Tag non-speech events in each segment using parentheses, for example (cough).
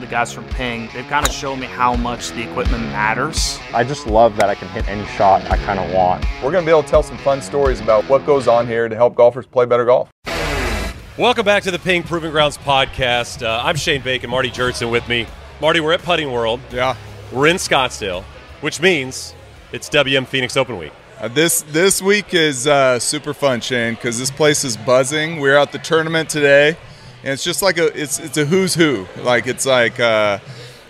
the guys from Ping, they've kind of shown me how much the equipment matters. I just love that I can hit any shot I kind of want. We're going to be able to tell some fun stories about what goes on here to help golfers play better golf. Welcome back to the Ping Proving Grounds podcast. Uh, I'm Shane Bacon, Marty Jertson with me. Marty, we're at Putting World. Yeah. We're in Scottsdale, which means it's WM Phoenix Open Week. Uh, this this week is uh, super fun, Shane, because this place is buzzing. We're at the tournament today, and it's just like a it's it's a who's who. Like it's like uh,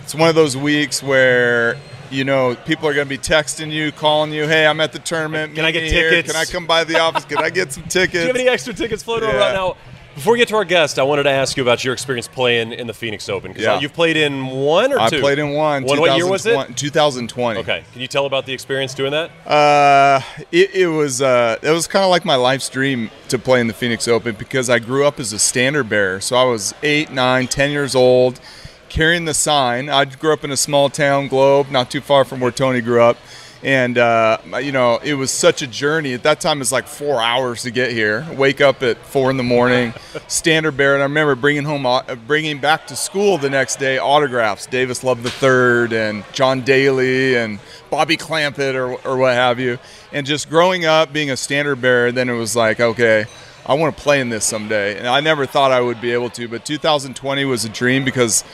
it's one of those weeks where you know people are going to be texting you, calling you, "Hey, I'm at the tournament. Can I get here. tickets? Can I come by the office? Can I get some tickets?" (laughs) Do you have any extra tickets floating around Yeah. now? Before we get to our guest, I wanted to ask you about your experience playing in the Phoenix Open. Because Yeah. you've played in one or I two? played in one. One. What year was it? 2020 2020. Okay. Can you tell about the experience doing that? Uh, it, it was uh, it was kind of like my life's dream to play in the Phoenix Open because I grew up as a standard bearer. So I was eight, nine, ten years old, carrying the sign. I grew up in a small town, Globe, not too far from where Tony grew up. And uh, you know, it was such a journey. At that time, it's like four hours to get here. Wake up at four in the morning, (laughs) standard bearer. And I remember bringing home, uh, bringing back to school the next day autographs. Davis Love III and John Daly and Bobby Clampett or, or what have you. And just growing up, being a standard bearer, then it was like, okay, I want to play in this someday. And I never thought I would be able to. But 2020 was a dream because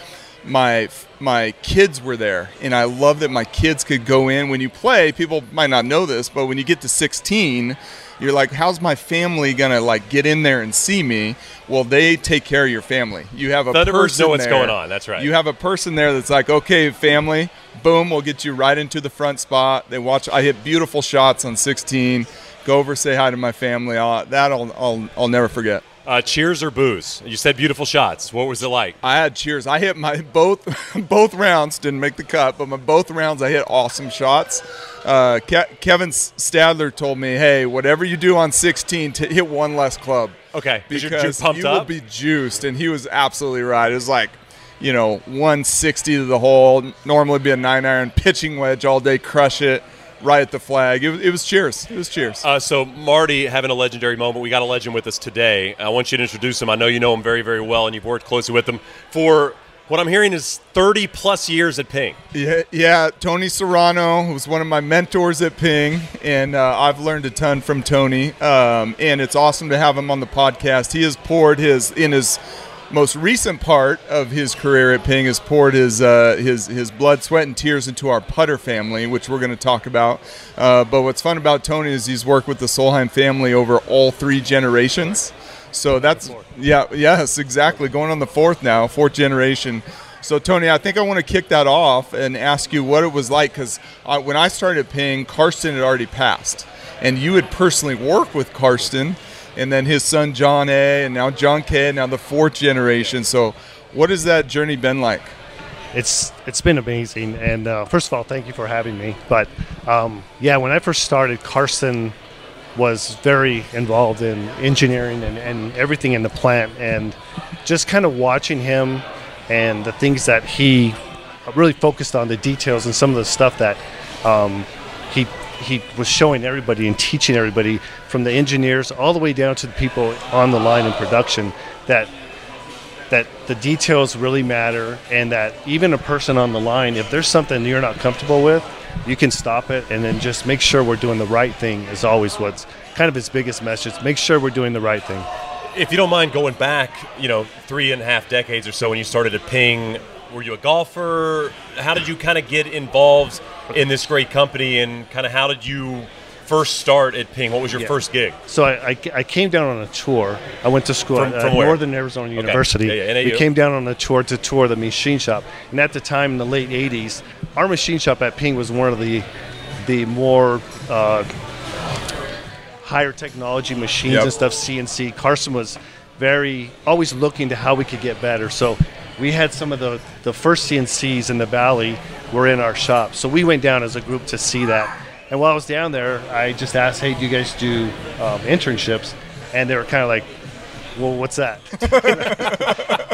my my kids were there. And I love that my kids could go in. When you play people might not know this but when you get to 16 you're like how's my family gonna like get in there and see me? Well they take care of your family. You have a person know what's there- going on, that's right. you have a person there that's like okay family boom we'll get you right into the front spot. They watch I hit beautiful shots on 16 go over say hi to my family. I'll, that I'll, I'll, I'll never forget Uh, cheers or boos? You said beautiful shots. What was it like? I had cheers. I hit my both (laughs) both rounds didn't make the cut, but my both rounds I hit awesome shots. Uh, Ke- Kevin Stadler told me, "Hey, whatever you do on 16, t- hit one less club." Okay, 'cause you're- because you're pumped you will be juiced, and he was absolutely right. It was like, you know, 160 to the hole. Normally be a nine iron pitching wedge all day, crush it right at the flag. It, was- it was cheers. It was cheers. Uh, so Marty having a legendary moment. We got a legend with us today. I want you to introduce him. I know you know him very, very well, and you've worked closely with him for what I'm hearing is 30 plus years at Ping. Yeah, yeah. Tony Serrano was one of my mentors at Ping, and uh, I've learned a ton from Tony. Um, and it's awesome to have him on the podcast. He has poured his in his most recent part of his career at Ping has poured his uh, his his blood, sweat, and tears into our putter family, which we're going to talk about. Uh, but what's fun about Tony is he's worked with the Solheim family over all three generations. So that's yeah, yes, exactly. Going on the fourth now, fourth generation. So Tony, I think I want to kick that off and ask you what it was like because when I started Ping, Karsten had already passed, and you had personally worked with Karsten, and then his son John A, and now John K, now the fourth generation. So, what has that journey been like? it's it's been amazing. And uh, first of all, thank you for having me. But um, yeah, when I first started, Karsten was very involved in engineering and, and everything in the plant, and just kind of watching him and the things that he really focused on, the details and some of the stuff that um, he he was showing everybody and teaching everybody from the engineers all the way down to the people on the line in production that that the details really matter and that even a person on the line if there's something you're not comfortable with you can stop it and then just make sure we're doing the right thing is always what's kind of his biggest message make sure we're doing the right thing If you don't mind going back, you know, three and a half decades or so when you started at Ping, were you a golfer? How did you kind of get involved in this great company and kind of how did you first start at Ping? What was your Yeah. first gig? So I, I, I came down on a tour. I went to school From- at where? Northern Arizona University. Yeah, yeah, we came down on a tour to tour the machine shop. And at the time, in the late '80s, our machine shop at Ping was one of the the more uh, higher technology machines Yep. and stuff. CNC. Karsten was very always looking to how we could get better. So we had some of the the first CNCs in the valley were in our shop. So we went down as a group to see that. And while I was down there, I just asked, "Hey, do you guys do um, internships?" And they were kind of like, "Well, what's that?"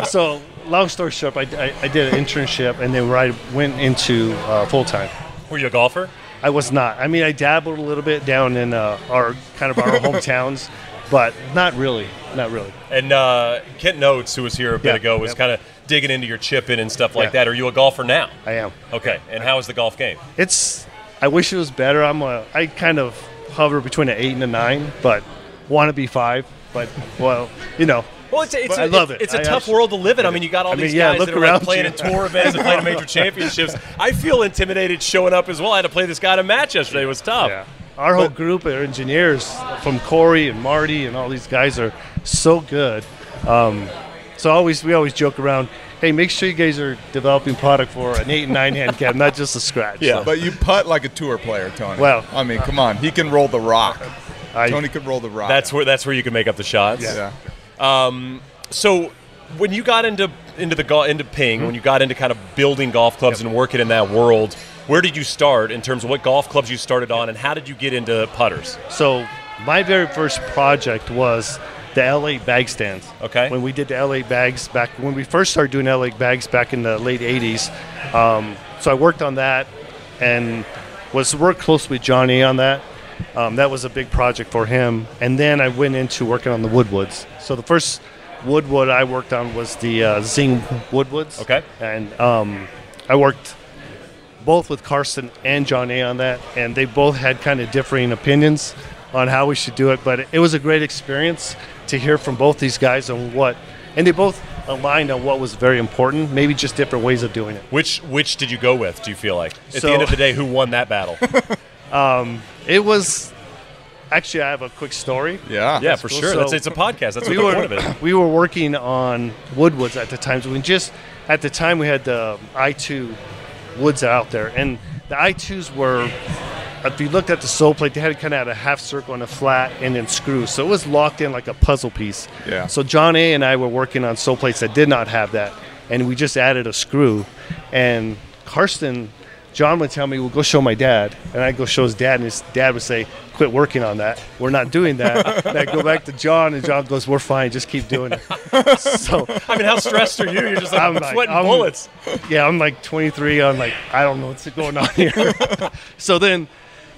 (laughs) so, long story short, I, I, I did an internship, and then I went into uh, full time. Were you a golfer? I was not. I mean, I dabbled a little bit down in uh, our kind of our (laughs) hometowns, but not really, not really. And uh, Kent Notes, who was here a bit Yeah, ago, was kind of digging into your chip in and stuff like Yeah. that. Are you a golfer now? I am. Okay. And how is the golf game? It's. I wish it was better. I'm a. I kind of hover between an eight and a nine, but want to be five. But well, you know, Well, it's, a- it's a, I love it. It's a I tough world to live in. I mean, you got all I mean, these yeah, guys that are like playing you. in tour events and playing in major (laughs) championships. I feel intimidated showing up as well. I had to play this guy in a match yesterday. It was tough. Yeah. Our whole group of engineers, from Corey and Marty and all these guys, are so good. Um, so always we always joke around. Hey, make sure you guys are developing product for an eight and nine handicap, not just a scratch. Yeah. So But you putt like a tour player, Tony. Well- I mean, come on. He can roll the rock. I, Tony could roll the rock. That's where that's where you can make up the shots. yeah. So when you got into into the go- into ping, Mm-hmm. when you got into kind of building golf clubs and working in that world, where did you start in terms of what golf clubs you started on, and how did you get into putters? So my very first project was the LA bag stands. Okay. When we did the LA bags back when we first started doing LA bags back in the late '80s, um, so I worked on that and was worked closely with Johnny on that. Um, that was a big project for him, and then I went into working on the Woodwoods. So the first Woodwood I worked on was the uh, Zing Woodwoods. Okay. And um, I worked both with Karsten and John A on that, and they both had kind of differing opinions on how we should do it. But it was a great experience to hear from both these guys on what, and they both aligned on what was very important. Maybe just different ways of doing it. Which which did you go with? Do you feel like at the end of the day, who won that battle? (laughs) um, It was actually I have a quick story. Yeah. yeah, for cool. sure. So- That's it's a podcast. That's we what the were point of it. we were working on Woodwoods at the time. So we just at the time we had the i2 woods out there, and the i2s were. If you looked at the sole plate, they had kind of had a half circle and a flat, and then screws. So it was locked in like a puzzle piece. Yeah. So John A. and I were working on sole plates that did not have that, and we just added a screw. And Karsten, John would tell me, "Well, go show my dad," and I'd go show his dad, and his dad would say, "Quit working on that. We're not doing that." (laughs) and I go back to John, and John goes, "We're fine. Just keep doing it." (laughs) so I mean, how stressed are you? You're just like I'm like, sweating I'm- bullets. yeah, I'm like 23. I'm like, I don't know what's going on here. (laughs) so then,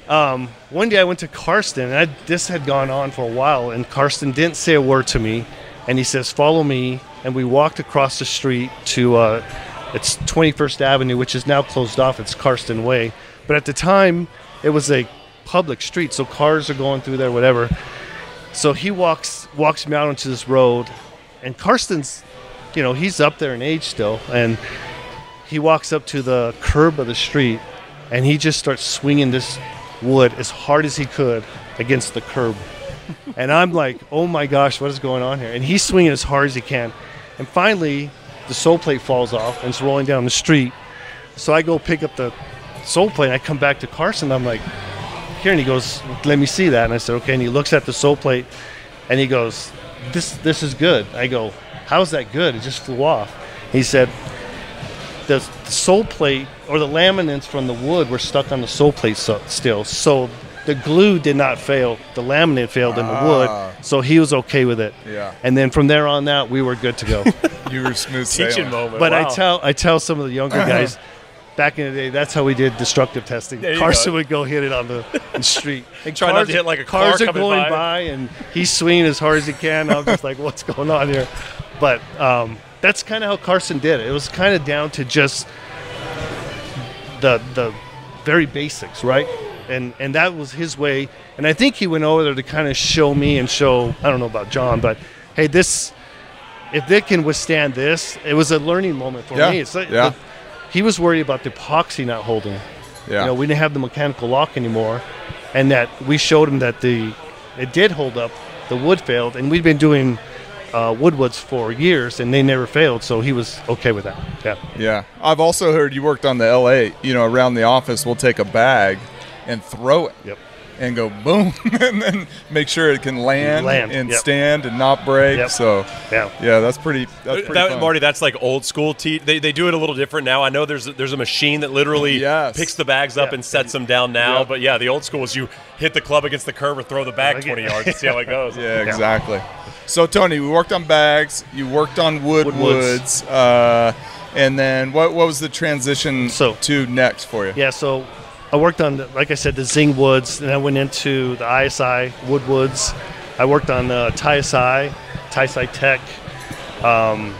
um, one day I went to Karsten, and I, this had gone on for a while, and Karsten didn't say a word to me, and he says, "Follow me," and we walked across the street to uh, it's 21st Avenue, which is now closed off. It's Karsten Way, but at the time it was a public street, so cars are going through there, whatever. So he walks walks me out onto this road, and Karsten's, you know, he's up there in age still, and he walks up to the curb of the street, and he just starts swinging this wood as hard as he could against the curb. (laughs) and I'm like, oh my gosh, what is going on here? And he's swinging as hard as he can, and finally, the sole plate falls off and it's rolling down the street. So I go pick up the sole plate. I come back to Karsten. I'm like, here, and he goes, let me see that. And I said, okay. And he looks at the sole plate, and he goes, this this is good. I go, how's that good? It just flew off. He said, the, sole plate or the laminates from the wood were stuck on the sole plate so, still. So the glue did not fail. The laminate failed in the Ah. wood. So he was okay with it. Yeah. And then from there on out, we were good to go. (laughs) You were smooth Teaching sailing. moment. but wow. I tell I tell some of the younger (clears throat) guys. Back in the day, that's how we did destructive testing. There you Karsten go. would go hit it on the, the street. (laughs) And Try not to hit, like, a car cars are coming going by. by. and he's swinging as hard as he can. I'm just like, (laughs) what's going on here? But um, that's kind of how Karsten did it. It was kind of down to just the the very basics, right? And and that was his way. And I think he went over there to kind of show me and show I don't know about John, but hey, this if they can withstand this, it was a learning moment for Yeah, me. It's like yeah. the- he was worried about the epoxy not holding. Yeah. You know, we didn't have the mechanical lock anymore, and that we showed him that the it did hold up. The wood failed, and we'd been doing uh, woodwoods for years, and they never failed. So he was okay with that. Yeah. Yeah. I've also heard you worked on the L8. you know, around the office, we'll take a bag and throw it Yep. and go boom (laughs) and then make sure it can land, Land, and yep. stand and not break. Yep. So, Yeah. yeah, that's pretty that's pretty that, fun. Marty, that's like old school. Te- they, they do it a little different now. I know there's there's a machine that literally (laughs) Yes. picks the bags up Yeah. and sets them down now. Yep. But yeah, the old school is you hit the club against the curb or throw the bag Like it. 20 yards and see how it (laughs) goes. Yeah, exactly. So Tony, we worked on bags, you worked on wood Woodwoods. woods, uh, and then what what was the transition So- to next for you? Yeah, so I worked on, the, like I said, the Zing Woods, and I went into the ISI Woodwoods. I worked on uh, TSI, TSI Tech, um,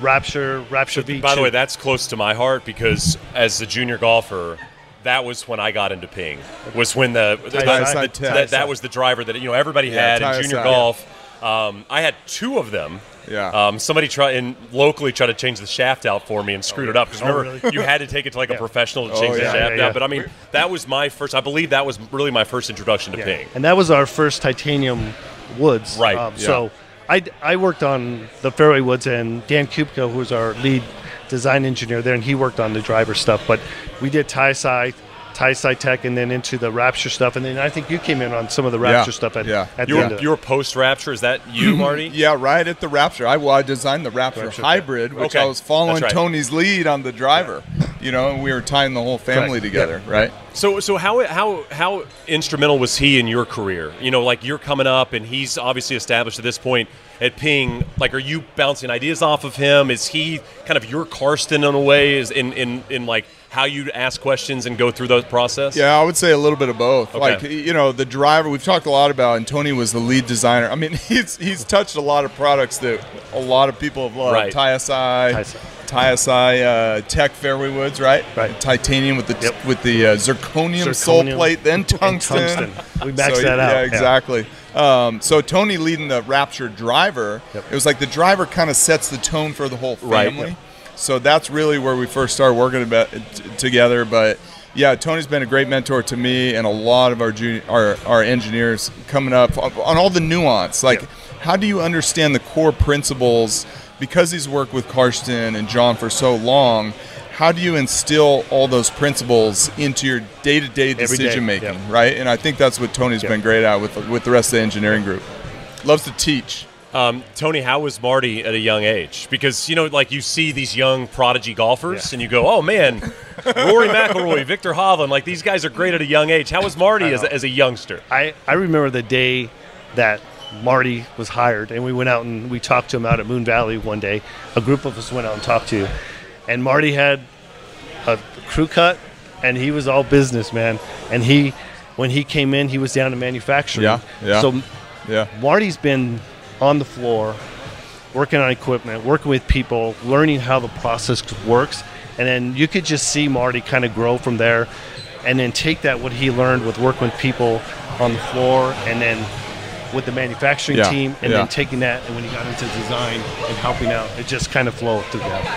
Rapture, Rapture V2. By the way, that's close to my heart because as a junior golfer, that was when I got into ping. Was when the, the, TSI the- Tech. that, that was the driver that you know everybody Yeah, had in junior TSI. golf. Um, I had two of them. Yeah. Um, somebody tried and locally tried to change the shaft out for me and screwed it up because Oh, remember really? you had to take it to like a professional to Oh, change the yeah, shaft yeah, yeah. out. But I mean, that was my first. I believe that was really my first introduction to Yeah. ping. And that was our first titanium woods. Right, Um, yeah. So I, I worked on the fairway woods, and Dan Kupka, who was our lead design engineer there, and he worked on the driver stuff. But we did TSI, TSI Tech, and then into the Rapture stuff. And then I think you came in on some of the Rapture stuff at, yeah. at You the were, end of you were post Rapture. Is that you, mm-hmm. Marty? Yeah, right at the Rapture. I, well, I designed the Rapture, Rapture, Hybrid, which Okay. I was following right. Tony's lead on the driver. You know, and we were tying the whole family Correct. together, right? So, so how how how instrumental was he in your career? You know, like you're coming up, and he's obviously established at this point at Ping. Like, are you bouncing ideas off of him? Is he kind of your Karsten in a way? Is in in in like how you ask questions and go through the process? Yeah, I would say a little bit of both. Okay. Like you know, the driver we've talked a lot about, and Tony was the lead designer. I mean, (laughs) he's he's touched a lot of products that a lot of people have loved. Right. TSI, TSI. Uh, Tech Fairway Woods, right? Right. Titanium with the Yep. with the uh, zirconium, sole plate, then and tungsten. tungsten. We maxed So, that out. Yeah, exactly. Um, so Tony leading the Rapture driver, Yep. it was like the driver kind of sets the tone for the whole Right. family. So that's really where we first started working about t- together. But yeah, Tony's been a great mentor to me and a lot of our junior, our, our engineers coming up on, on all the nuance. Like, Yep. how do you understand the core principles? Because he's worked with Karsten and John for so long, how do you instill all those principles into your day-to-day decision making, yep. right? And I think that's what Tony's Yep. been great at with with the rest of the engineering group. Loves to teach. Um, Tony, how was Marty at a young age? Because you know, like you see these young prodigy golfers, Yeah. and you go, "Oh man, Rory McIlroy, Viktor Hovland, like these guys are great at a young age." How was Marty as a, as a youngster? I, I remember the day that Marty was hired, and we went out and we talked to him out at Moon Valley one day. A group of us went out and talked to, him, and Marty had a crew cut, and he was all business, man. And he, when he came in, he was down to manufacturing. Yeah, yeah. So Yeah. Marty's been on the floor, working on equipment, working with people, learning how the process works, and then you could just see Marty kind of grow from there, and then take that what he learned with working with people on the floor, and then with the manufacturing Yeah, team, and yeah. then taking that, and when he got into design and helping out, it just kind of flowed together.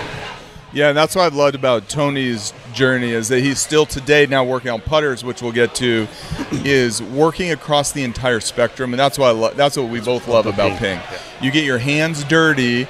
Yeah, and that's what I loved about Tony's journey is that he's still today now working on putters, which we'll get to, is working across the entire spectrum, and that's what I lo- that's what we both love about Ping. You get your hands dirty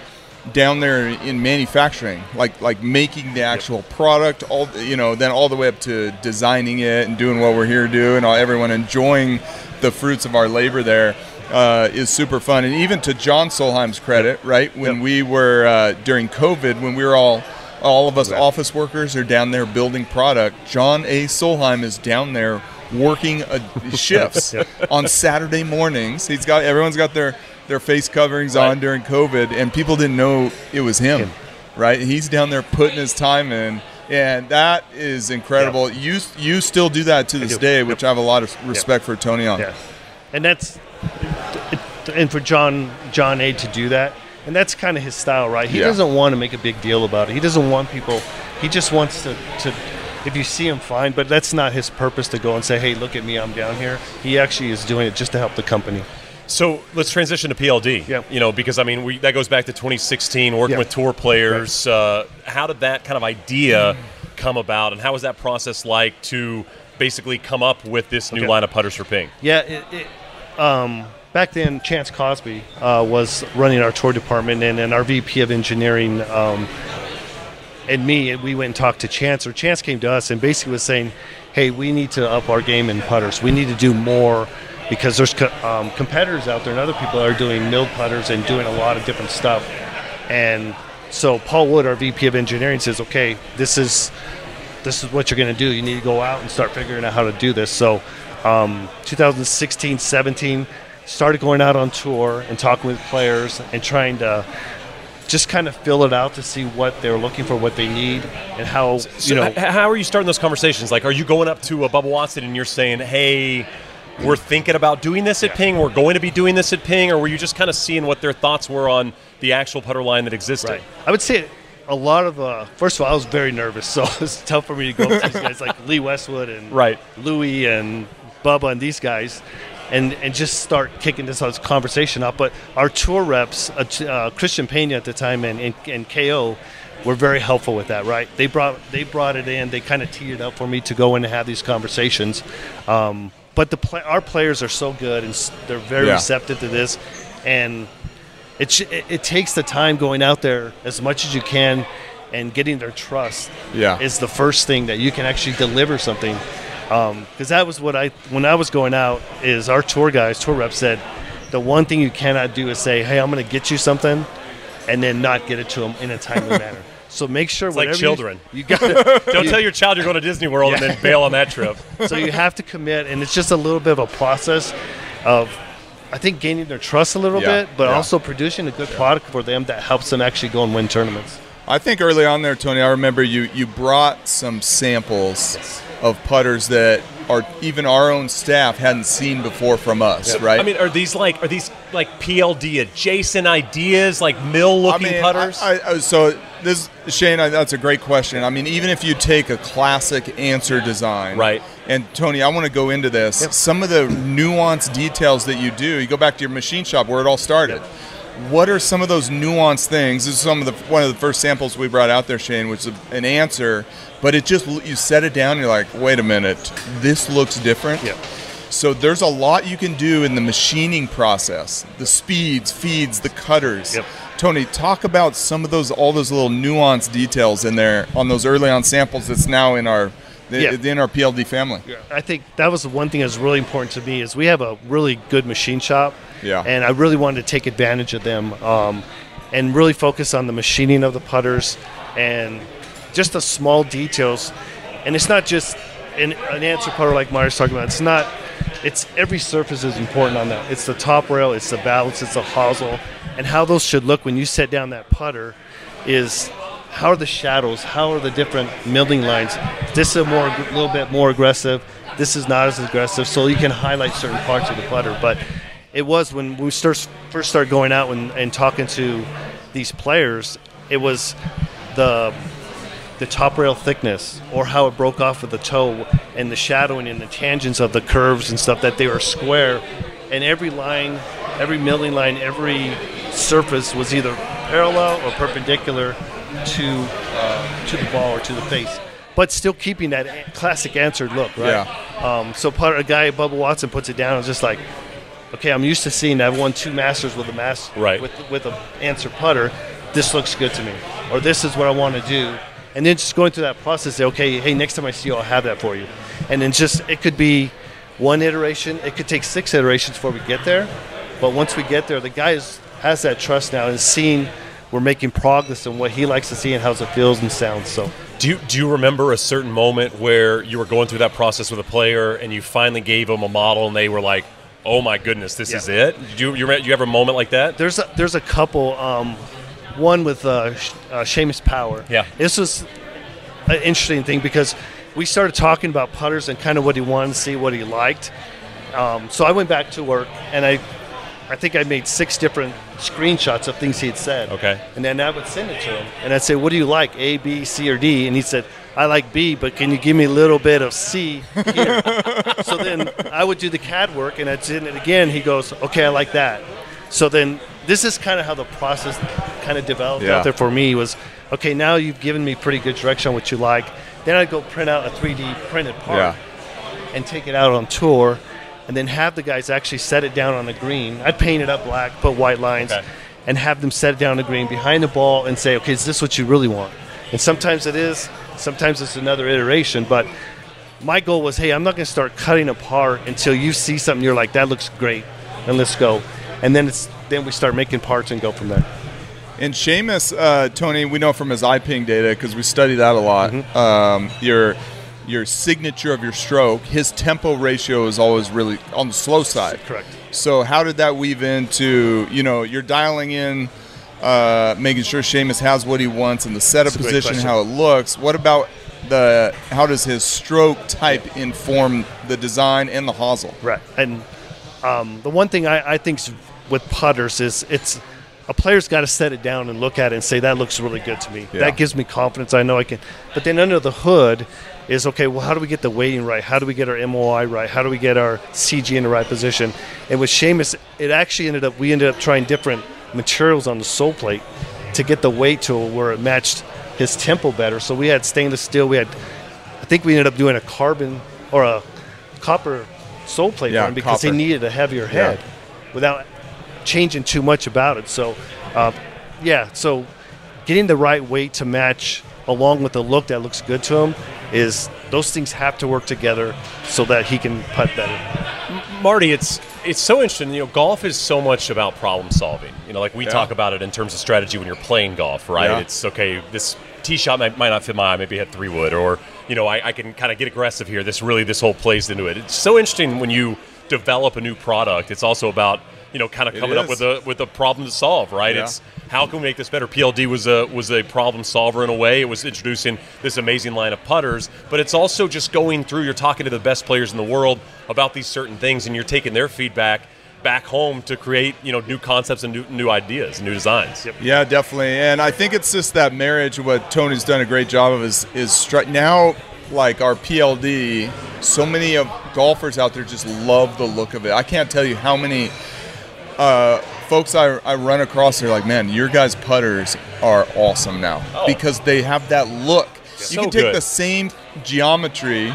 down there in manufacturing, like like making the actual product, all you know, then all the way up to designing it and doing what we're here to do, and all, everyone enjoying the fruits of our labor there. Uh, is super fun, and even to John Solheim's credit, right? When Yep. we were uh, during COVID, when we were all all of us office workers are down there building product. John A. Solheim is down there working uh, (laughs) shifts on Saturday mornings. He's got everyone's got their their face coverings Right. on during COVID, and people didn't know it was him, Him. right? He's down there putting his time in. And that is incredible. You you still do that to this day, Yep. which I have a lot of respect for Tony on. Yeah, and that's and for John John A to do that, and that's kind of his style, right? He Yeah. doesn't want to make a big deal about it. He doesn't want people. He just wants to to. If you see him, fine, but that's not his purpose to go and say, "Hey, look at me, I'm down here." He actually is doing it just to help the company. So let's transition to PLD. Yeah. You know, because I mean, we, that goes back to 2016, working Yeah. with tour players. Uh, how did that kind of idea come about, and how was that process like to basically come up with this new Okay. line of putters for Ping? Yeah, it, it, um, back then, Chance Cosby uh, was running our tour department, and, and our VP of engineering um, and me, we went and talked to Chance, or Chance came to us and basically was saying, hey, we need to up our game in putters. We need to do more because there's co- um, competitors out there and other people are doing milled putters and doing a lot of different stuff. And so Paul Wood, our VP of engineering, says, okay, this is this is what you're going to do. You need to go out and start figuring out how to do this. So, um, 2016, 17, started going out on tour and talking with players and trying to just kind of fill it out to see what they're looking for, what they need, and how So you know. how are you starting those conversations? Like, are you going up to a Bubba Watson and you're saying, "Hey, we're thinking about doing this at Yeah. Ping, were going to be doing this at Ping, or were you just kind of seeing what their thoughts were on the actual putter line that existed? Right. I would say a lot of. Uh, first of all, I was very nervous, (laughs) so it's tough for me to go to these guys like Lee Westwood and Right. Louis and Bubba and these guys, and and just start kicking this, conversation up. But our tour reps, uh, uh, Christian Pena at the time and, and, and KO, were very helpful with that. Right? They brought they brought it in. They kind of teed it up for me to go in and have these conversations. Um, but the our players are so good and s- they're very Yeah. receptive to this, and it, sh- it it takes the time going out there as much as you can and getting their trust Yeah. is the first thing that you can actually deliver something Um, because that was what i when i was going out is our tour guys tour reps said the one thing you cannot do is say hey i'm going to get you something and then not get it to them in a timely (laughs) manner so make sure It's like whatever you- children. (laughs) you, got to (laughs) Don't tell your child you're going to Disney World and then bail on that trip. so you have to commit and it's just a little bit of a process of i think gaining their trust a little Yeah, bit but yeah. also producing a good product for them that helps them actually go and win tournaments I think early on there, Tony, I remember you you brought some samples of putters that are even our own staff hadn't seen before from us, right? I mean, are these like are these like PLD adjacent ideas, like mill looking I mean, putters? I, I, so this Shane, that's a great question. I mean, even if you take a classic Anser design, Right. And Tony, I want to go into this. Some of the nuanced details that you do. You go back to your machine shop where it all started. What are some of those nuanced things? This is some of the one of the first samples we brought out there, Shane, which is an Anser, but it just you set it down. You're like, wait a minute, this looks different. Yeah. So there's a lot you can do in the machining process, the speeds, feeds, the cutters. Yep. Tony, talk about some of those, all those little nuanced details in there on those early on samples that's now in our, Yeah. in our PLD family. I think that was the one thing that's really important to me is we have a really good machine shop. Yeah. And I really wanted to take advantage of them um, and really focus on the machining of the putters and just the small details. And it's not just an, an Anser putter like Myers talking about. It's not. It's every surface is important on that. It's the top rail, it's the balance, it's the hosel, and how those should look when you set down that putter is how are the shadows, how are the different milling lines. This is a more a little bit more aggressive. This is not as aggressive, so you can highlight certain parts of the putter. But it was when we first first started going out and, and talking to these players, it was the the top rail thickness or how it broke off with the toe and the shadowing and the tangents of the curves and stuff that they were square and every line every milling line every surface was either parallel or perpendicular to uh, to the ball or to the face but still keeping that classic answered look right? Um, so part, a guy Bubba Watson puts it down and just like okay I'm used to seeing I've won two masters with a mass Right. with with a Anser putter. This looks good to me. Or this is what I want to do. And then just going through that process say okay hey next time I see you I'll have that for you. And then just it could be one iteration it could take six iterations before we get there. But once we get there the guy is, has that trust now and seeing we're making progress in what he likes to see and how it feels and sounds so do you do you remember a certain moment where you were going through that process with a player and you finally gave them a model and they were like, "Oh my goodness, this Yeah. is it"? Do you you, you have a moment like that? There's a, there's a couple. Um, one with uh, uh, Seamus Power. Yeah. This was an interesting thing because we started talking about putters and kind of what he wanted to see, what he liked. Um, so I went back to work and I, I think I made six different screenshots of things he had said. Okay. And then I would send it to him and I'd say, "What do you like? A, B, C, or D?" And he said, "I like B, but can you give me a little bit of C here?" (laughs) so then I would do the CAD work, and I'd send it again. He goes, "Okay, I like that." So then this is kind of how the process kind of developed Yeah. out there for me was, okay, now you've given me pretty good direction on what you like. Then I'd go print out a 3D printed part Yeah. and take it out on tour, and then have the guys actually set it down on the green. I'd paint it up black, put white lines, Okay. and have them set it down on the green behind the ball and say, okay, is this what you really want? And sometimes it is, sometimes it's another iteration, but my goal was, hey, I'm not going to start cutting apart until you see something you're like, that looks great, and let's go. And then it's then we start making parts and go from there. And Seamus, uh, Tony, we know from his iPing data because we study that a lot. Mm-hmm. Um, your your signature of your stroke, his tempo ratio is always really on the slow side. Correct. So how did that weave into you know you're dialing in, uh, making sure Seamus has what he wants in the setup position, how it looks. What about the how does his stroke type inform the design and the hosel? Right. And um, the one thing I, I think with putters is it's a player's got to set it down and look at it and say that looks really good to me. Yeah. That gives me confidence. I know I can. But then under the hood is okay. Well, how do we get the weighting right? How do we get our MOI right? How do we get our CG in the right position? And with Seamus, it actually ended up we ended up trying different materials on the sole plate to get the weight to where it matched his tempo better. So we had stainless steel. We had, I think we ended up doing a carbon or a copper sole plate Yeah, for him because he needed a heavier head without changing too much about it. So, uh, yeah, so getting the right weight to match along with the look that looks good to him is those things have to work together so that he can putt better. Marty, it's it's so interesting. You know, golf is so much about problem solving. You know, like we Yeah. talk about it in terms of strategy when you're playing golf, right? Yeah. It's okay. This tee shot might, might not fit my eye. Maybe hit three wood, or you know, I, I can kind of get aggressive here. This really this whole plays into it. It's so interesting when you develop a new product. It's also about you know, kind of coming up with a with a problem to solve, right? Yeah. It's how can we make this better? PLD was a was a problem solver in a way. It was introducing this amazing line of putters, but it's also just going through. You're talking to the best players in the world about these certain things, and you're taking their feedback back home to create you know new concepts and new, new ideas, new designs. Yep. Yeah, definitely. And I think it's just that marriage. What Tony's done a great job of is is stri- now like our PLD. So many of golfers out there just love the look of it. I can't tell you how many uh, folks I, I run across. They're like, man, your guys' putters are awesome now Oh. because they have that look. You can take good. the same geometry,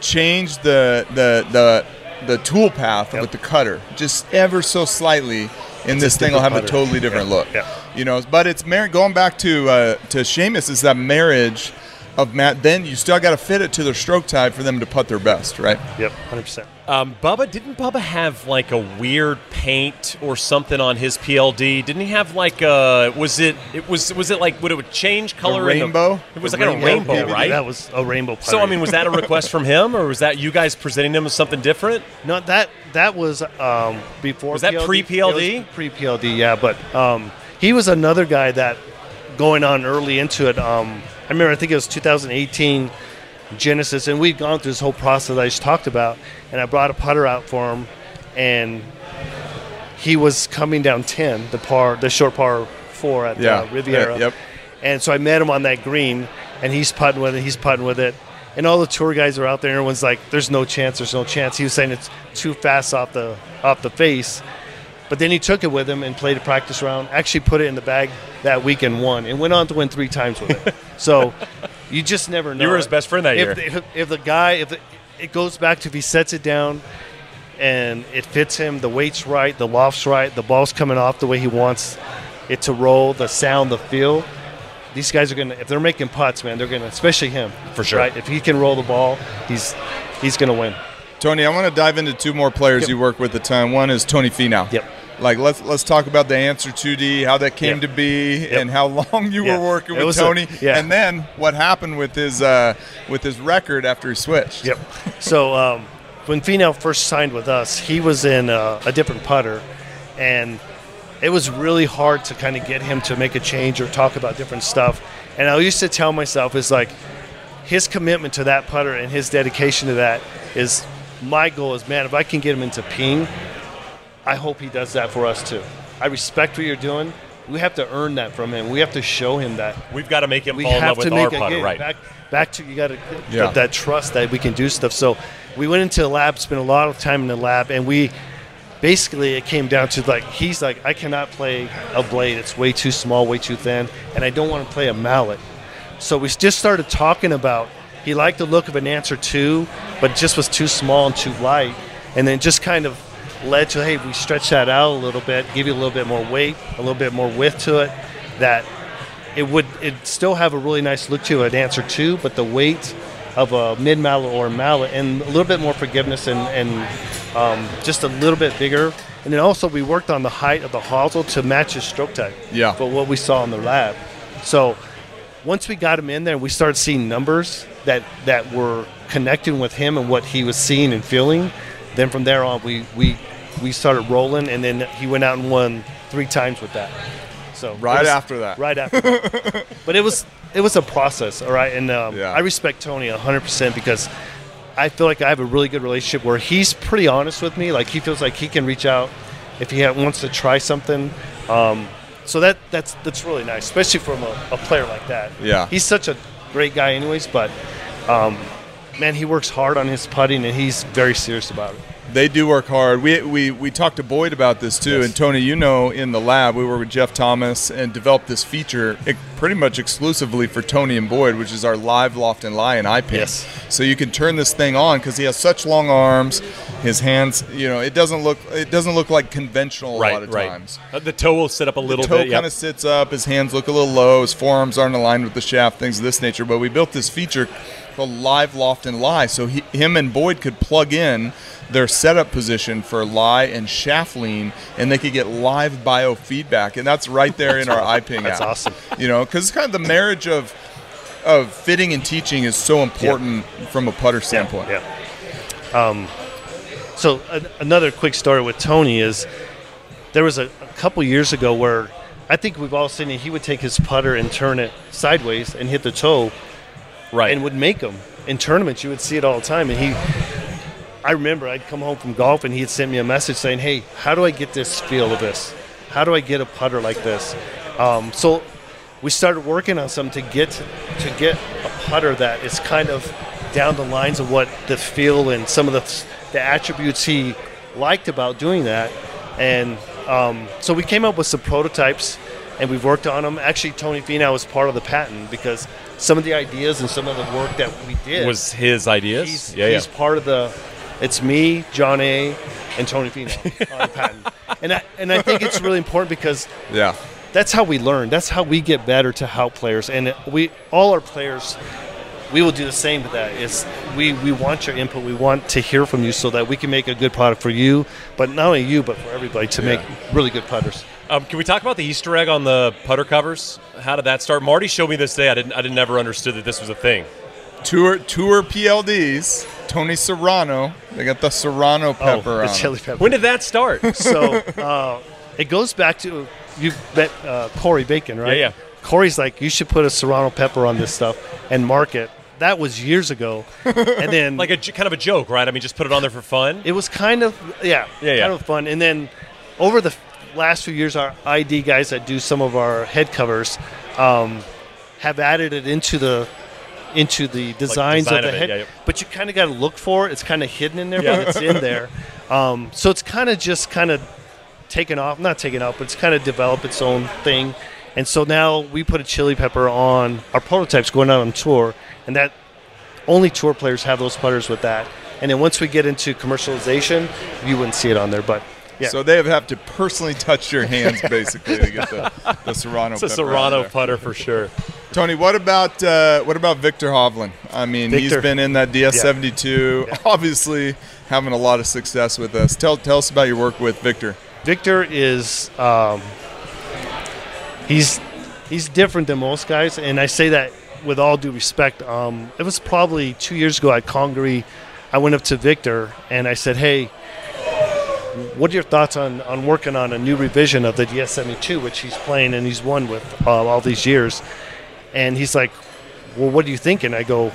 change the the the the tool path with the cutter just ever so slightly, and this thing will have different a totally different Yeah, look. yeah. You know, but it's mar- going back to uh, to Seamus is that marriage of Matt. Then you still got to fit it to their stroke type for them to putt their best, right? Yep, 100%. Um, Bubba didn't Bubba have like a weird paint or something on his PLD? Didn't he have like a was it it was was it like would it would change color? in the- rainbow? it was The like a rainbow rainbow, PLD. right? That was a rainbow putter. so I mean, was that a request from him, or was that you guys presenting him as something different? No, that that was um, before. Was that pre-PLD? Pre-PLD, yeah. But um, he was another guy that going on early into it. Um, I remember, I think it was 2018 Genesis, and we'd gone through this whole process I just talked about. And I brought a putter out for him, and he was coming down 10, the par, the short par four at Yeah. uh, Riviera. Yeah, yep. And so I met him on that green, and he's putting with it. He's putting with it, and all the tour guys are out there. And everyone's like, "There's no chance. There's no chance." He was saying it's too fast off the off the face, but then he took it with him and played a practice round. Actually, put it in the bag that week and won, and went on to win three times with it. (laughs) so you just never know. You were his best friend that if, year. If, if the guy, if the, it goes back to if he sets it down and it fits him, the weight's right, the loft's right, the ball's coming off the way he wants it to roll, the sound, the feel. These guys are gonna, if they're making putts, man, they're gonna, especially him, For sure. Right? If he can roll the ball, he's he's gonna win. Tony, I want to dive into two more players Yep. you work with a ton. One is Tony Finau. Yep. Like let's let's talk about the Anser 2D, how that came Yep. to be, and how long you Yeah. were working It with was a- Tony, yeah. and then what happened with his uh, with his record after he switched. Yep. so um, when Finau first signed with us, he was in uh, a different putter, and it was really hard to kind of get him to make a change or talk about different stuff. And I used to tell myself, is like his commitment to that putter and his dedication to that is my goal. Is man, if I can get him into ping, I hope he does that for us too. I respect what you're doing. We have to earn that from him. We have to show him that We've got to make him we fall in love with our putter, right? back back to you got to Yeah. that, that trust that we can do stuff. So we went into the lab, spent a lot of time in the lab, and we basically it came down to like he's like I cannot play a blade; it's way too small, way too thin, and I don't want to play a mallet. So we just started talking about he liked the look of an Anser two, but it just was too small and too light, and then just kind of led to hey, we stretch that out a little bit, give you a little bit more weight, a little bit more width to it, that it would it still have a really nice look to it, Anser two, but the weight of a mid mallet or a mallet, and a little bit more forgiveness and, and um, just a little bit bigger. And then also we worked on the height of the hosel to match his stroke type. Yeah. But what we saw in the lab. So once we got him in there, we started seeing numbers that that were connecting with him and what he was seeing and feeling. Then from there on, we we we started rolling, and then he went out and won three times with that. So Right was- after that. right after. that. (laughs) but it was it was a process, all right. And um, Yeah. I respect Tony 100 percent because I feel like I have a really good relationship where he's pretty honest with me. Like he feels like he can reach out if he wants to try something. Um, so that that's that's really nice, especially from a, a player like that. Yeah. he's such a great guy, anyways. But um, man, he works hard on his putting, and he's very serious about it. They do work hard. We, we, we talked to Boyd about this too. Yes. And Tony, you know, in the lab, we were with Jeff Thomas and developed this feature pretty much exclusively for Tony and Boyd, which is our live loft and lie and iPing. Yes. So you can turn this thing on because he has such long arms. His hands, you know, it doesn't look it doesn't look like conventional a lot Right, of right. times. Uh, The toe will sit up a little the toe kind yep. of sits up. His hands look a little low. His forearms aren't aligned with the shaft. Things of this nature. But we built this feature called Live Loft and Lie, so he, him and Boyd could plug in their setup position for lie and shaft lean, and they could get live biofeedback, and that's right there in our iPing That's app. That's awesome. You know, because it's kind of the marriage of of fitting and teaching is so important from a putter standpoint. Yeah. Um, so a, another quick story with Tony is there was a, a couple years ago where I think we've all seen it. He would take his putter and turn it sideways and hit the toe, right. and would make them in tournaments. You would see it all the time, and he. I remember I'd come home from golf and he'd sent me a message saying, "Hey, how do I get this feel of this? How do I get a putter like this?" Um, so we started working on something to get to get a putter that is kind of down the lines of what the feel and some of the the attributes he liked about doing that, and um, so we came up with some prototypes and we've worked on them. Actually, Tony Finau was part of the patent because some of the ideas and some of the work that we did was his ideas. he's, yeah, he's yeah. part of the. It's me, John A, and Tony Finau (laughs) on the patent, and I, and I think it's really important because Yeah. that's how we learn. That's how we get better to help players, and we all our players. We will do the same with that. It's we, we want your input. We want to hear from you so that we can make a good product for you, but not only you, but for everybody to make really good putters. Um, can we talk about the Easter egg on the putter covers? How did that start? Marty showed me this day. I didn't. I didn't never understood that this was a thing. Tour tour PLDs. Tony Serrano. They got the Serrano pepper oh, on chili pepper. When did that start? so uh, it goes back to you bet uh, Corey Bacon, right? Yeah, yeah. Corey's like, you should put a serrano pepper on this stuff and mark it. That was years ago, and (laughs) then like a kind of a joke, right? I mean, just put it on there for fun. it was kind of yeah, Yeah, yeah. kind of fun. And then over the last few years, our ID guys that do some of our head covers um, have added it into the into the designs design of the of it, head. yeah, yeah. But you kind of got to look for it. It's kind of hidden in there, but it's in there. (laughs) Um, so it's kind of just kind of taken off, not taken off, but it's kind of developed its own thing. And so now we put a chili pepper on our prototypes going out on tour, and that only tour players have those putters with that. And then once we get into commercialization, you wouldn't see it on there. But yeah, So they have to personally touch your hands (laughs) basically to get the, the Serrano. It's a Serrano there. putter for sure. Tony, what about uh, what about Viktor Hovland? I mean, he's been in that DS72, obviously having a lot of success with us. Tell tell us about your work with Viktor. Viktor is um, he's he's different than most guys, and I say that with all due respect. Um, it was probably two years ago at Congaree. I went up to Viktor and I said, "Hey, what are your thoughts on, on working on a new revision of the DS72, which he's playing and he's won with uh, all these years?" And he's like, "Well, what are you thinking? I go,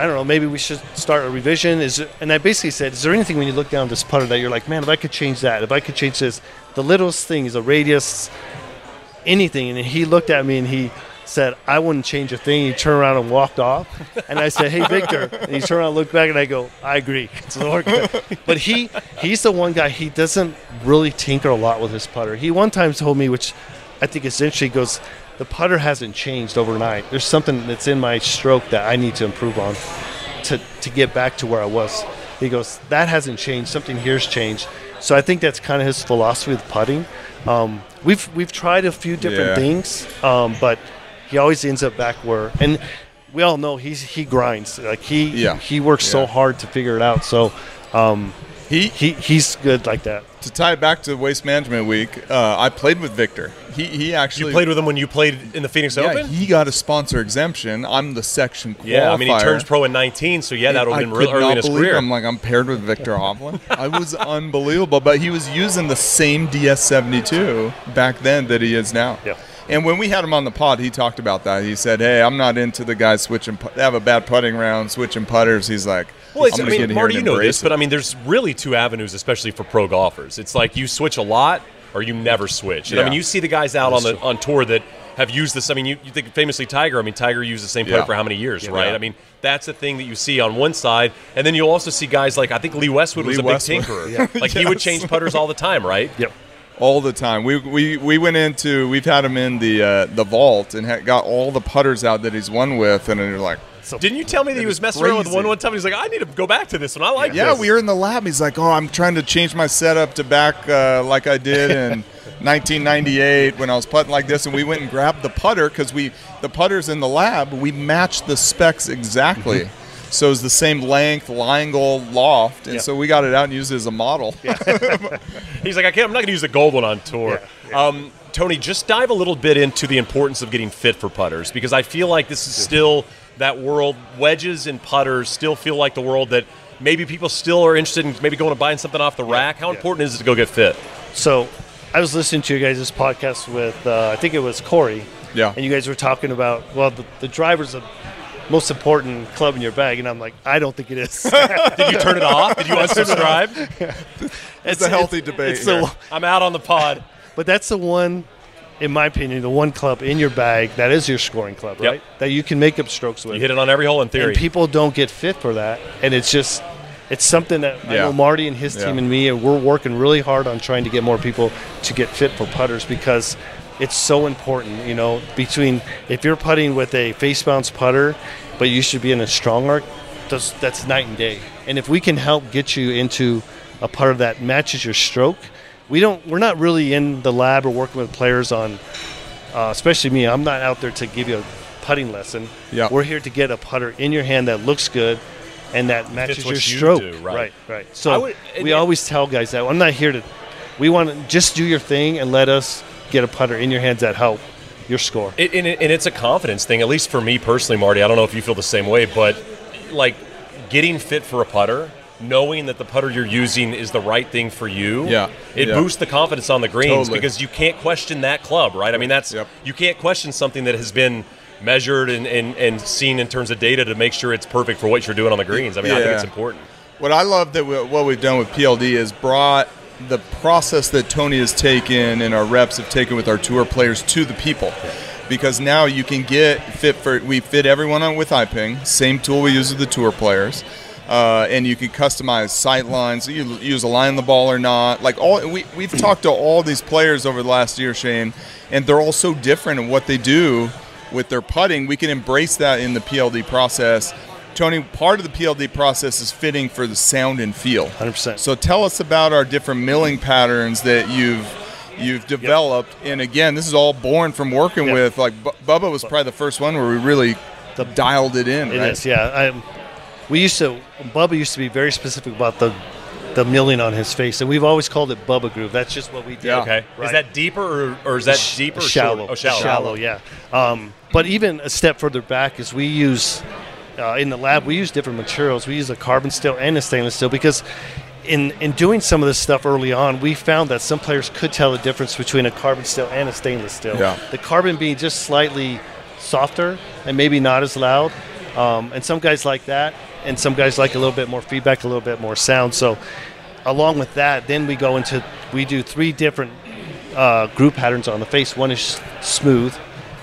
I don't know, maybe we should start a revision. Is it, and I basically said, is there anything when you look down this putter that you're like, man, if I could change that, if I could change this, the littlest thing is a radius, anything. And he looked at me and he said, I wouldn't change a thing. He turned around and walked off. And I said, hey, Viktor. And he turned around and looked back and I go, I agree. (laughs) So we're but he, he's the one guy, he doesn't really tinker a lot with his putter. He one time told me, which I think is interesting, he goes, the putter hasn't changed overnight. There's something that's in my stroke that I need to improve on to, to get back to where I was. He goes, that hasn't changed. Something here's changed. So I think that's kind of his philosophy with putting. Um, we've we've tried a few different Yeah. things, um, but he always ends up back where. And we all know he's he grinds. Like he Yeah. he works so hard to figure it out. So um, He he he's good like that. to tie it back to Waste Management Week. Uh, I played with Viktor. He he actually You played with him when you played in the Phoenix Yeah, Open. he got a sponsor exemption. I'm the section qualifier. Yeah, I mean he turns pro in 19, so yeah, that would I have been could real early not in his believe career. I'm like I'm paired with Viktor Hovland. I was (laughs) unbelievable, but he was using the same DS72 back then that he is now. Yeah. And when we had him on the pod, he talked about that. He said, "Hey, I'm not into the guys switching. They have a bad putting round, switching putters." He's like, Well, it's, I mean, Marty, you know this, it." but I mean, there's really two avenues, especially for pro golfers. It's like you switch a lot or you never switch. And I mean, you see the guys out on the on tour that have used this. I mean, you, you think famously Tiger. I mean, Tiger used the same putter Yeah. for how many years, Yeah. right? Yeah. I mean, that's the thing that you see on one side, and then you'll also see guys like I think Lee Westwood was Lee a big Westwood. tinkerer. (laughs) Like he would change putters all the time, right? Yep. All the time. We, we we went into we've had him in the uh, the vault and ha- got all the putters out that he's won with, and you're like, Didn't you tell me that he was messing around with one one time? He's like, I need to go back to this one. I like this. yeah, this. we were in the lab. He's like, oh, I'm trying to change my setup to back uh, like I did (laughs) in 1998 when I was putting like this, and we went and grabbed the putter because we the putters in the lab we matched the specs exactly. So it's the same length, angle, loft, and Yeah. so we got it out and used it as a model. (laughs) He's like, I can't. I'm not going to use the gold one on tour. Um, Tony, just dive a little bit into the importance of getting fit for putters because I feel like this is still that world. Wedges and putters still feel like the world that maybe people still are interested in maybe going and buying something off the rack. How important is it to go get fit? So I was listening to you guys' this podcast with, uh, I think it was Corey. Yeah. And you guys were talking about, well, the, the driver's the most important club in your bag. And I'm like, I don't think it is. (laughs) Did you turn it off? Did you (laughs) unsubscribe? (laughs) it's a healthy debate It's the. I'm out on the pod. but that's the one, in my opinion, the one club in your bag that is your scoring club, Yep. right? That you can make up strokes with. You hit it on every hole in theory. and people don't get fit for that and it's just it's something that I know Marty and his Yeah. team and me and we're working really hard on trying to get more people to get fit for putters because it's so important you know between if you're putting with a face bounce putter but you should be in a strong arc that's, that's night and day and if we can help get you into a putter that matches your stroke we don't we're not really in the lab or working with players on uh, especially me i'm not out there to give you a putting lesson Yeah. we're here to get a putter in your hand that looks good and that matches your you stroke. do, right. right, right. So would- we it- always tell guys that I'm not here to. We want to just do your thing and let us get a putter in your hands that help your score. It, and, it, and it's a confidence thing, at least for me personally, Marty. I don't know if you feel the same way, but like getting fit for a putter, knowing that the putter you're using is the right thing for you, Yeah, it yeah. boosts the confidence on the greens Totally. because you can't question that club, right? I mean, that's Yep. you can't question something that has been measured and, and, and seen in terms of data to make sure it's perfect for what you're doing on the greens. I mean, I think it's important. What I love that we, what we've done with PLD is brought the process that Tony has taken and our reps have taken with our tour players to the people. Because now you can get fit for we fit everyone on with iPing, same tool we use with the tour players. Uh, and you can customize sight lines. You use a line the ball or not. Like all we we've talked to all these players over the last year, Shane, and they're all so different in what they do with their putting. We can embrace that in the PLD process. Tony, part of the PLD process is fitting for the sound and feel. 100%. So tell us about our different milling patterns that you've you've developed. And again, this is all born from working Yep. with like Bu- Bubba was probably the first one where we really dialed it in. It right? is, yeah. I, we used to. Bubba used to be very specific about the the milling on his face, and we've always called it Bubba groove. That's just what we did. Yeah. Okay. Is that deeper or, or is that Sh- deeper shallow. shorter? Oh, shallow. Shallow, yeah. Um, but even a step further back is we use uh, in the lab we use different materials. We use a carbon steel and a stainless steel because in in doing some of this stuff early on, we found that some players could tell the difference between a carbon steel and a stainless steel. Yeah. The carbon being just slightly softer and maybe not as loud. Um, and some guys like that, and some guys like a little bit more feedback, a little bit more sound. So, along with that, then we go into we do three different uh, groove patterns on the face. One is smooth,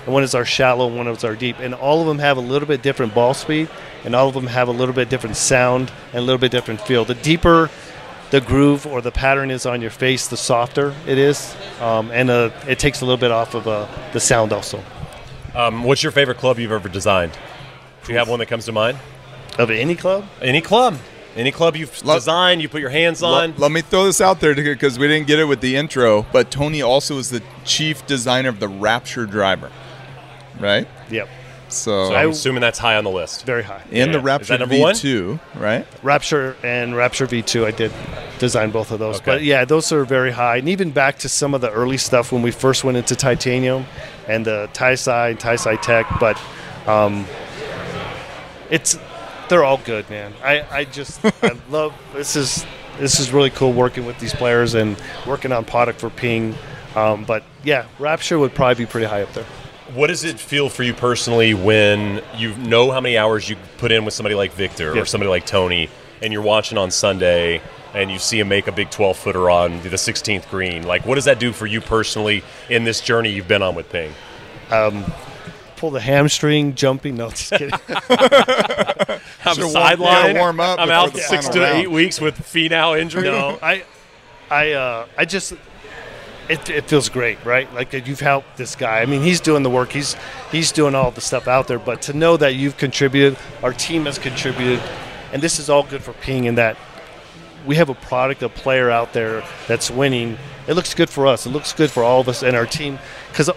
and one is our shallow, and one is our deep. And all of them have a little bit different ball speed, and all of them have a little bit different sound and a little bit different feel. The deeper the groove or the pattern is on your face, the softer it is, um, and uh, it takes a little bit off of uh, the sound also. Um, what's your favorite club you've ever designed? Do you have one that comes to mind? Of any club, Any club. Any club you've Love- designed, you put your hands on. Let, let me throw this out there because we didn't get it with the intro, but Tony also is the chief designer of the Rapture driver, right? yep, So, so I'm assuming that's high on the list. very high. and the Yeah. Is Rapture that number one? V2, right? Rapture and Rapture V2, I did design both of those. Okay. But yeah, those are very high. And even back to some of the early stuff when we first went into titanium and the TiSI and TiSI Tec. But um, it's they're all good, man. I, I just (laughs) I love this is this is really cool working with these players and working on product for Ping. Um, but yeah, Rapture would probably be pretty high up there. What does it feel for you personally when you know how many hours you put in with somebody like Viktor Yeah. or somebody like Tony, and you're watching on Sunday and you see him make a big 12 footer on the 16th green? Like, what does that do for you personally in this journey you've been on with Ping? Pull the hamstring, jumping. No, just kidding. (laughs) I'm Should've warm- sidelined. yeah, warm up I'm out six to round. eight weeks with penile injury. no, I, I, uh, I just, it, it feels great, right? Like you've helped this guy. I mean, he's doing the work. He's he's doing all the stuff out there. But to know that you've contributed, our team has contributed, and this is all good for Ping. In that we have a product, a player out there that's winning. It looks good for us. It looks good for all of us and our team because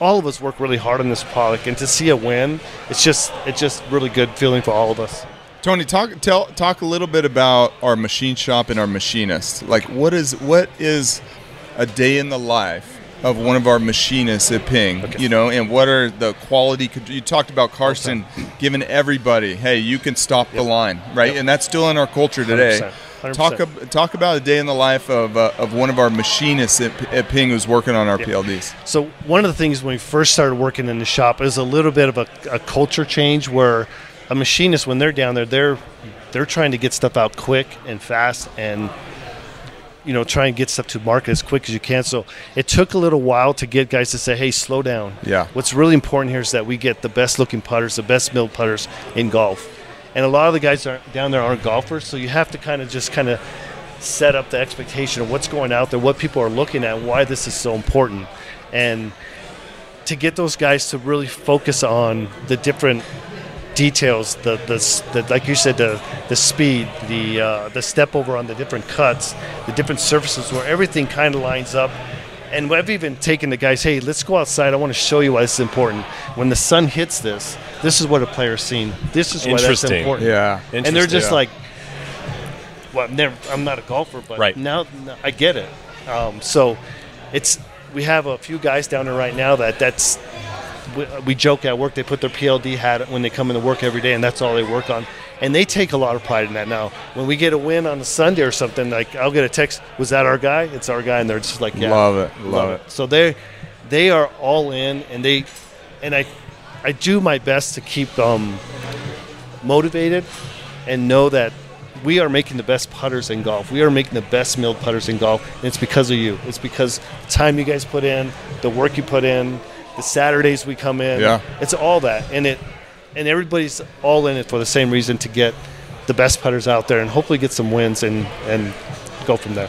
all of us work really hard on this product, and to see a win, it's just it's just really good feeling for all of us. Tony, talk tell talk a little bit about our machine shop and our machinists. Like, what is what is a day in the life of one of our machinists at Ping? You know, and what are the quality? You talked about Karsten giving everybody, hey, you can stop the line, right? And that's still in our culture today. 100%. 100%. Talk ab- talk about a day in the life of uh, of one of our machinists at, at Ping who's working on our PLDs. So one of the things when we first started working in the shop is a little bit of a, a culture change where a machinist when they're down there they're they're trying to get stuff out quick and fast and you know try and get stuff to market as quick as you can. So it took a little while to get guys to say, "Hey, slow down." Yeah. What's really important here is that we get the best looking putters, the best milled putters in golf. And a lot of the guys down there aren't golfers, so you have to kind of just kind of set up the expectation of what's going out there, what people are looking at, why this is so important, and to get those guys to really focus on the different details, the the, the like you said, the the speed, the uh, the step over on the different cuts, the different surfaces, where everything kind of lines up. And I've even taken the guys, hey, let's go outside. I want to show you why this is important. When the sun hits this, this is what a player's seen. This is why that's Interesting. important Yeah. and they're just Yeah. like, well, I'm, never, I'm not a golfer, but Right. now, now I get it. Um, so it's we have a few guys down there right now that that's we, we joke at work. They put their PLD hat when they come into work every day, and that's all they work on. And they take a lot of pride in that. Now, when we get a win on a Sunday or something, like I'll get a text, "Was that our guy?" It's our guy, and they're just like, "Yeah, Love it, love it. So they they are all in, and they and I I do my best to keep them motivated and know that we are making the best putters in golf. We are making the best milled putters in golf, and it's because of you. It's because the time you guys put in, the work you put in, the Saturdays we come in. Yeah. It's all that, and it, and everybody's all in it for the same reason to get the best putters out there and hopefully get some wins and and go from there.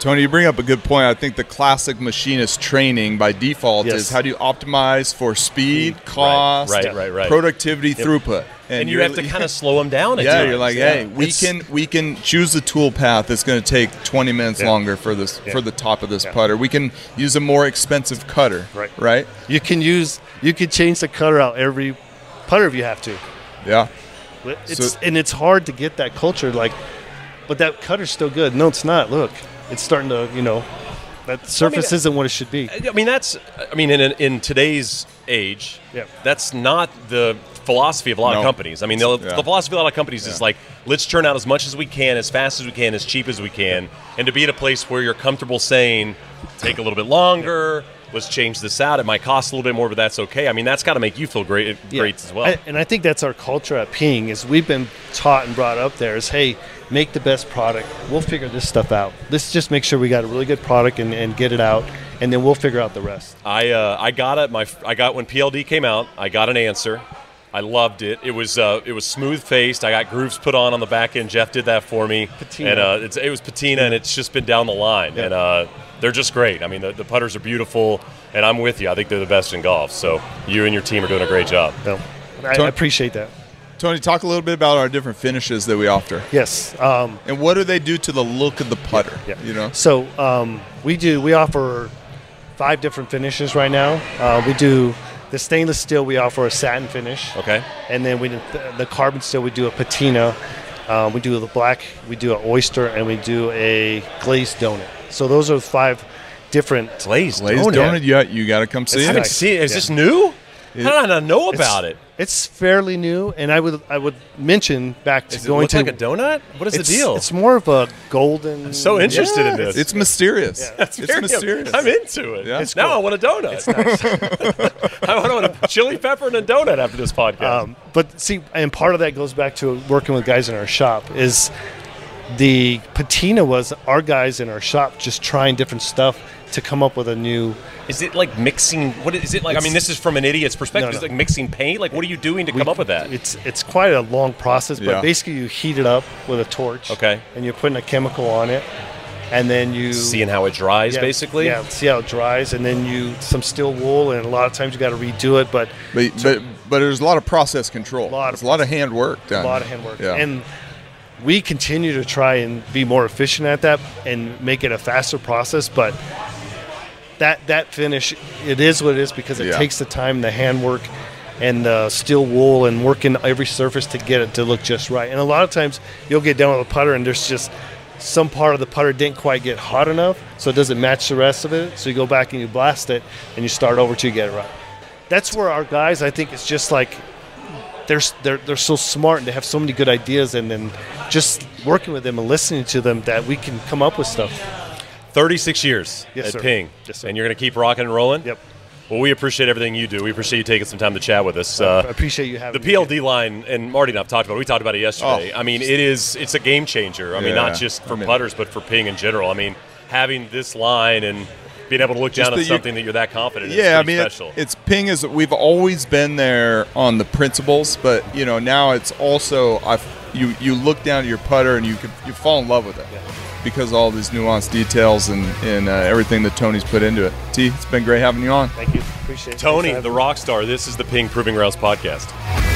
Tony, you bring up a good point. I think the classic machinist training by default Yes. is how do you optimize for speed, cost, right, right, right. productivity, throughput, And you you're- have to kind of slow them down. (laughs) At yeah, times. you're like, Yeah. hey, we It's- can we can choose the tool path that's going to take 20 minutes Yeah. longer for this Yeah. for the top of this Yeah. putter. We can use a more expensive cutter, Right. Right? You can use you can change the cutter out every putter if you have to. Yeah. It's, So- and it's hard to get that culture like, but that cutter's still good. No, it's not. Look, it's starting to you know, that surface uh, isn't what it should be. I mean, that's. I mean, in in today's age, Yeah. that's not the philosophy of a lot of companies. I mean, the, Yeah. the philosophy of a lot of companies is like, let's churn out as much as we can, as fast as we can, as cheap as we can, and to be at a place where you're comfortable saying, take a little bit longer. Let's change this out. It might cost a little bit more, but that's okay. I mean, that's got to make you feel great, Yeah. great as well. I- and I think that's our culture at Ping is we've been taught and brought up there is hey, make the best product. We'll figure this stuff out. Let's just make sure we got a really good product and, and get it out, and then we'll figure out the rest. I uh, I got it. My I got when PLD came out. I got an Anser. I loved it. It was uh, it was smooth faced. I got grooves put on on the back end. Jeff did that for me. Patina. And uh, it's, it was patina, and it's just been down the line. Yeah. And uh, they're just great. I mean, the, the putters are beautiful, and I'm with you. I think they're the best in golf. So you and your team are doing a great job. So I, Tony- I appreciate that. Tony, talk a little bit about our different finishes that we offer, Yes. Um, and what do they do to the look of the putter? Yeah. You know. So um, we do we offer five different finishes right now. Uh, we do the stainless steel. We offer a satin finish. Okay. And then we the, the carbon steel. We do a patina. Uh, we do the black. We do an oyster, and we do a glazed donut. So those are five different. Glazed Glazed donut, you, you got to come see I it. haven't seen it. Is Yeah. this new? How did I not know about it? It's fairly new, and I would I would mention back to Does it going look to like a donut? What is it's, the deal? It's more of a golden. I'm so interested in this. It's mysterious. That's it's very- mysterious. I'm into it. Yeah. It's now cool. I want a donut. (laughs) I want a chili pepper and a donut after this podcast. Um, but see, and part of that goes back to working with guys in our shop. Is the patina was our guys in our shop just trying different stuff to come up with a new. is it like mixing? What is it like? I mean, this is from an idiot's perspective. No, Is no. it like mixing paint? Like, what are you doing to come up with that? It's it's quite a long process, but Yeah. basically you heat it up with a torch. Okay. And you're putting a chemical on it, and then you Seeing how it dries, yeah, basically. Yeah, see how it dries, and then you some steel wool, and a lot of times you got to redo it, but But, but but there's a lot of process control. A Lot of There's a lot of hand work done. a lot of handwork. Yeah. And we continue to try and be more efficient at that and make it a faster process, but that that finish it is what it is because it Yeah. takes the time, the handwork and the steel wool and working every surface to get it to look just right. And a lot of times you'll get down with a putter and there's just some part of the putter didn't quite get hot enough, so it doesn't match the rest of it. So you go back and you blast it and you start over you get it right. That's where our guys, I think, it's just like they're, they're, they're so smart and they have so many good ideas and then just working with them and listening to them that we can come up with stuff 36 years Yes, at sir. Ping. Yes, sir. And you're going to keep rocking and rolling? Yep. Well, we appreciate everything you do. We appreciate you taking some time to chat with us. I Uh, appreciate you having. The PLD line, and Marty and I've talked about it. We talked about it yesterday. Oh. I mean, it is, it's a game changer. I mean, not just for I mean- putters, but for Ping in general. I mean, having this line and being able to look down at that you- something that you're that confident in yeah, I mean, it- it's ping is we've always been there on the principles, but you know now it's also I you you look down at your putter and you can you fall in love with it because of all these nuanced details and and uh, everything that Tony's put into it. T, it's been great having you on. Thank you. Appreciate it. Tony, the rock star, this is the Ping Proving Grounds podcast.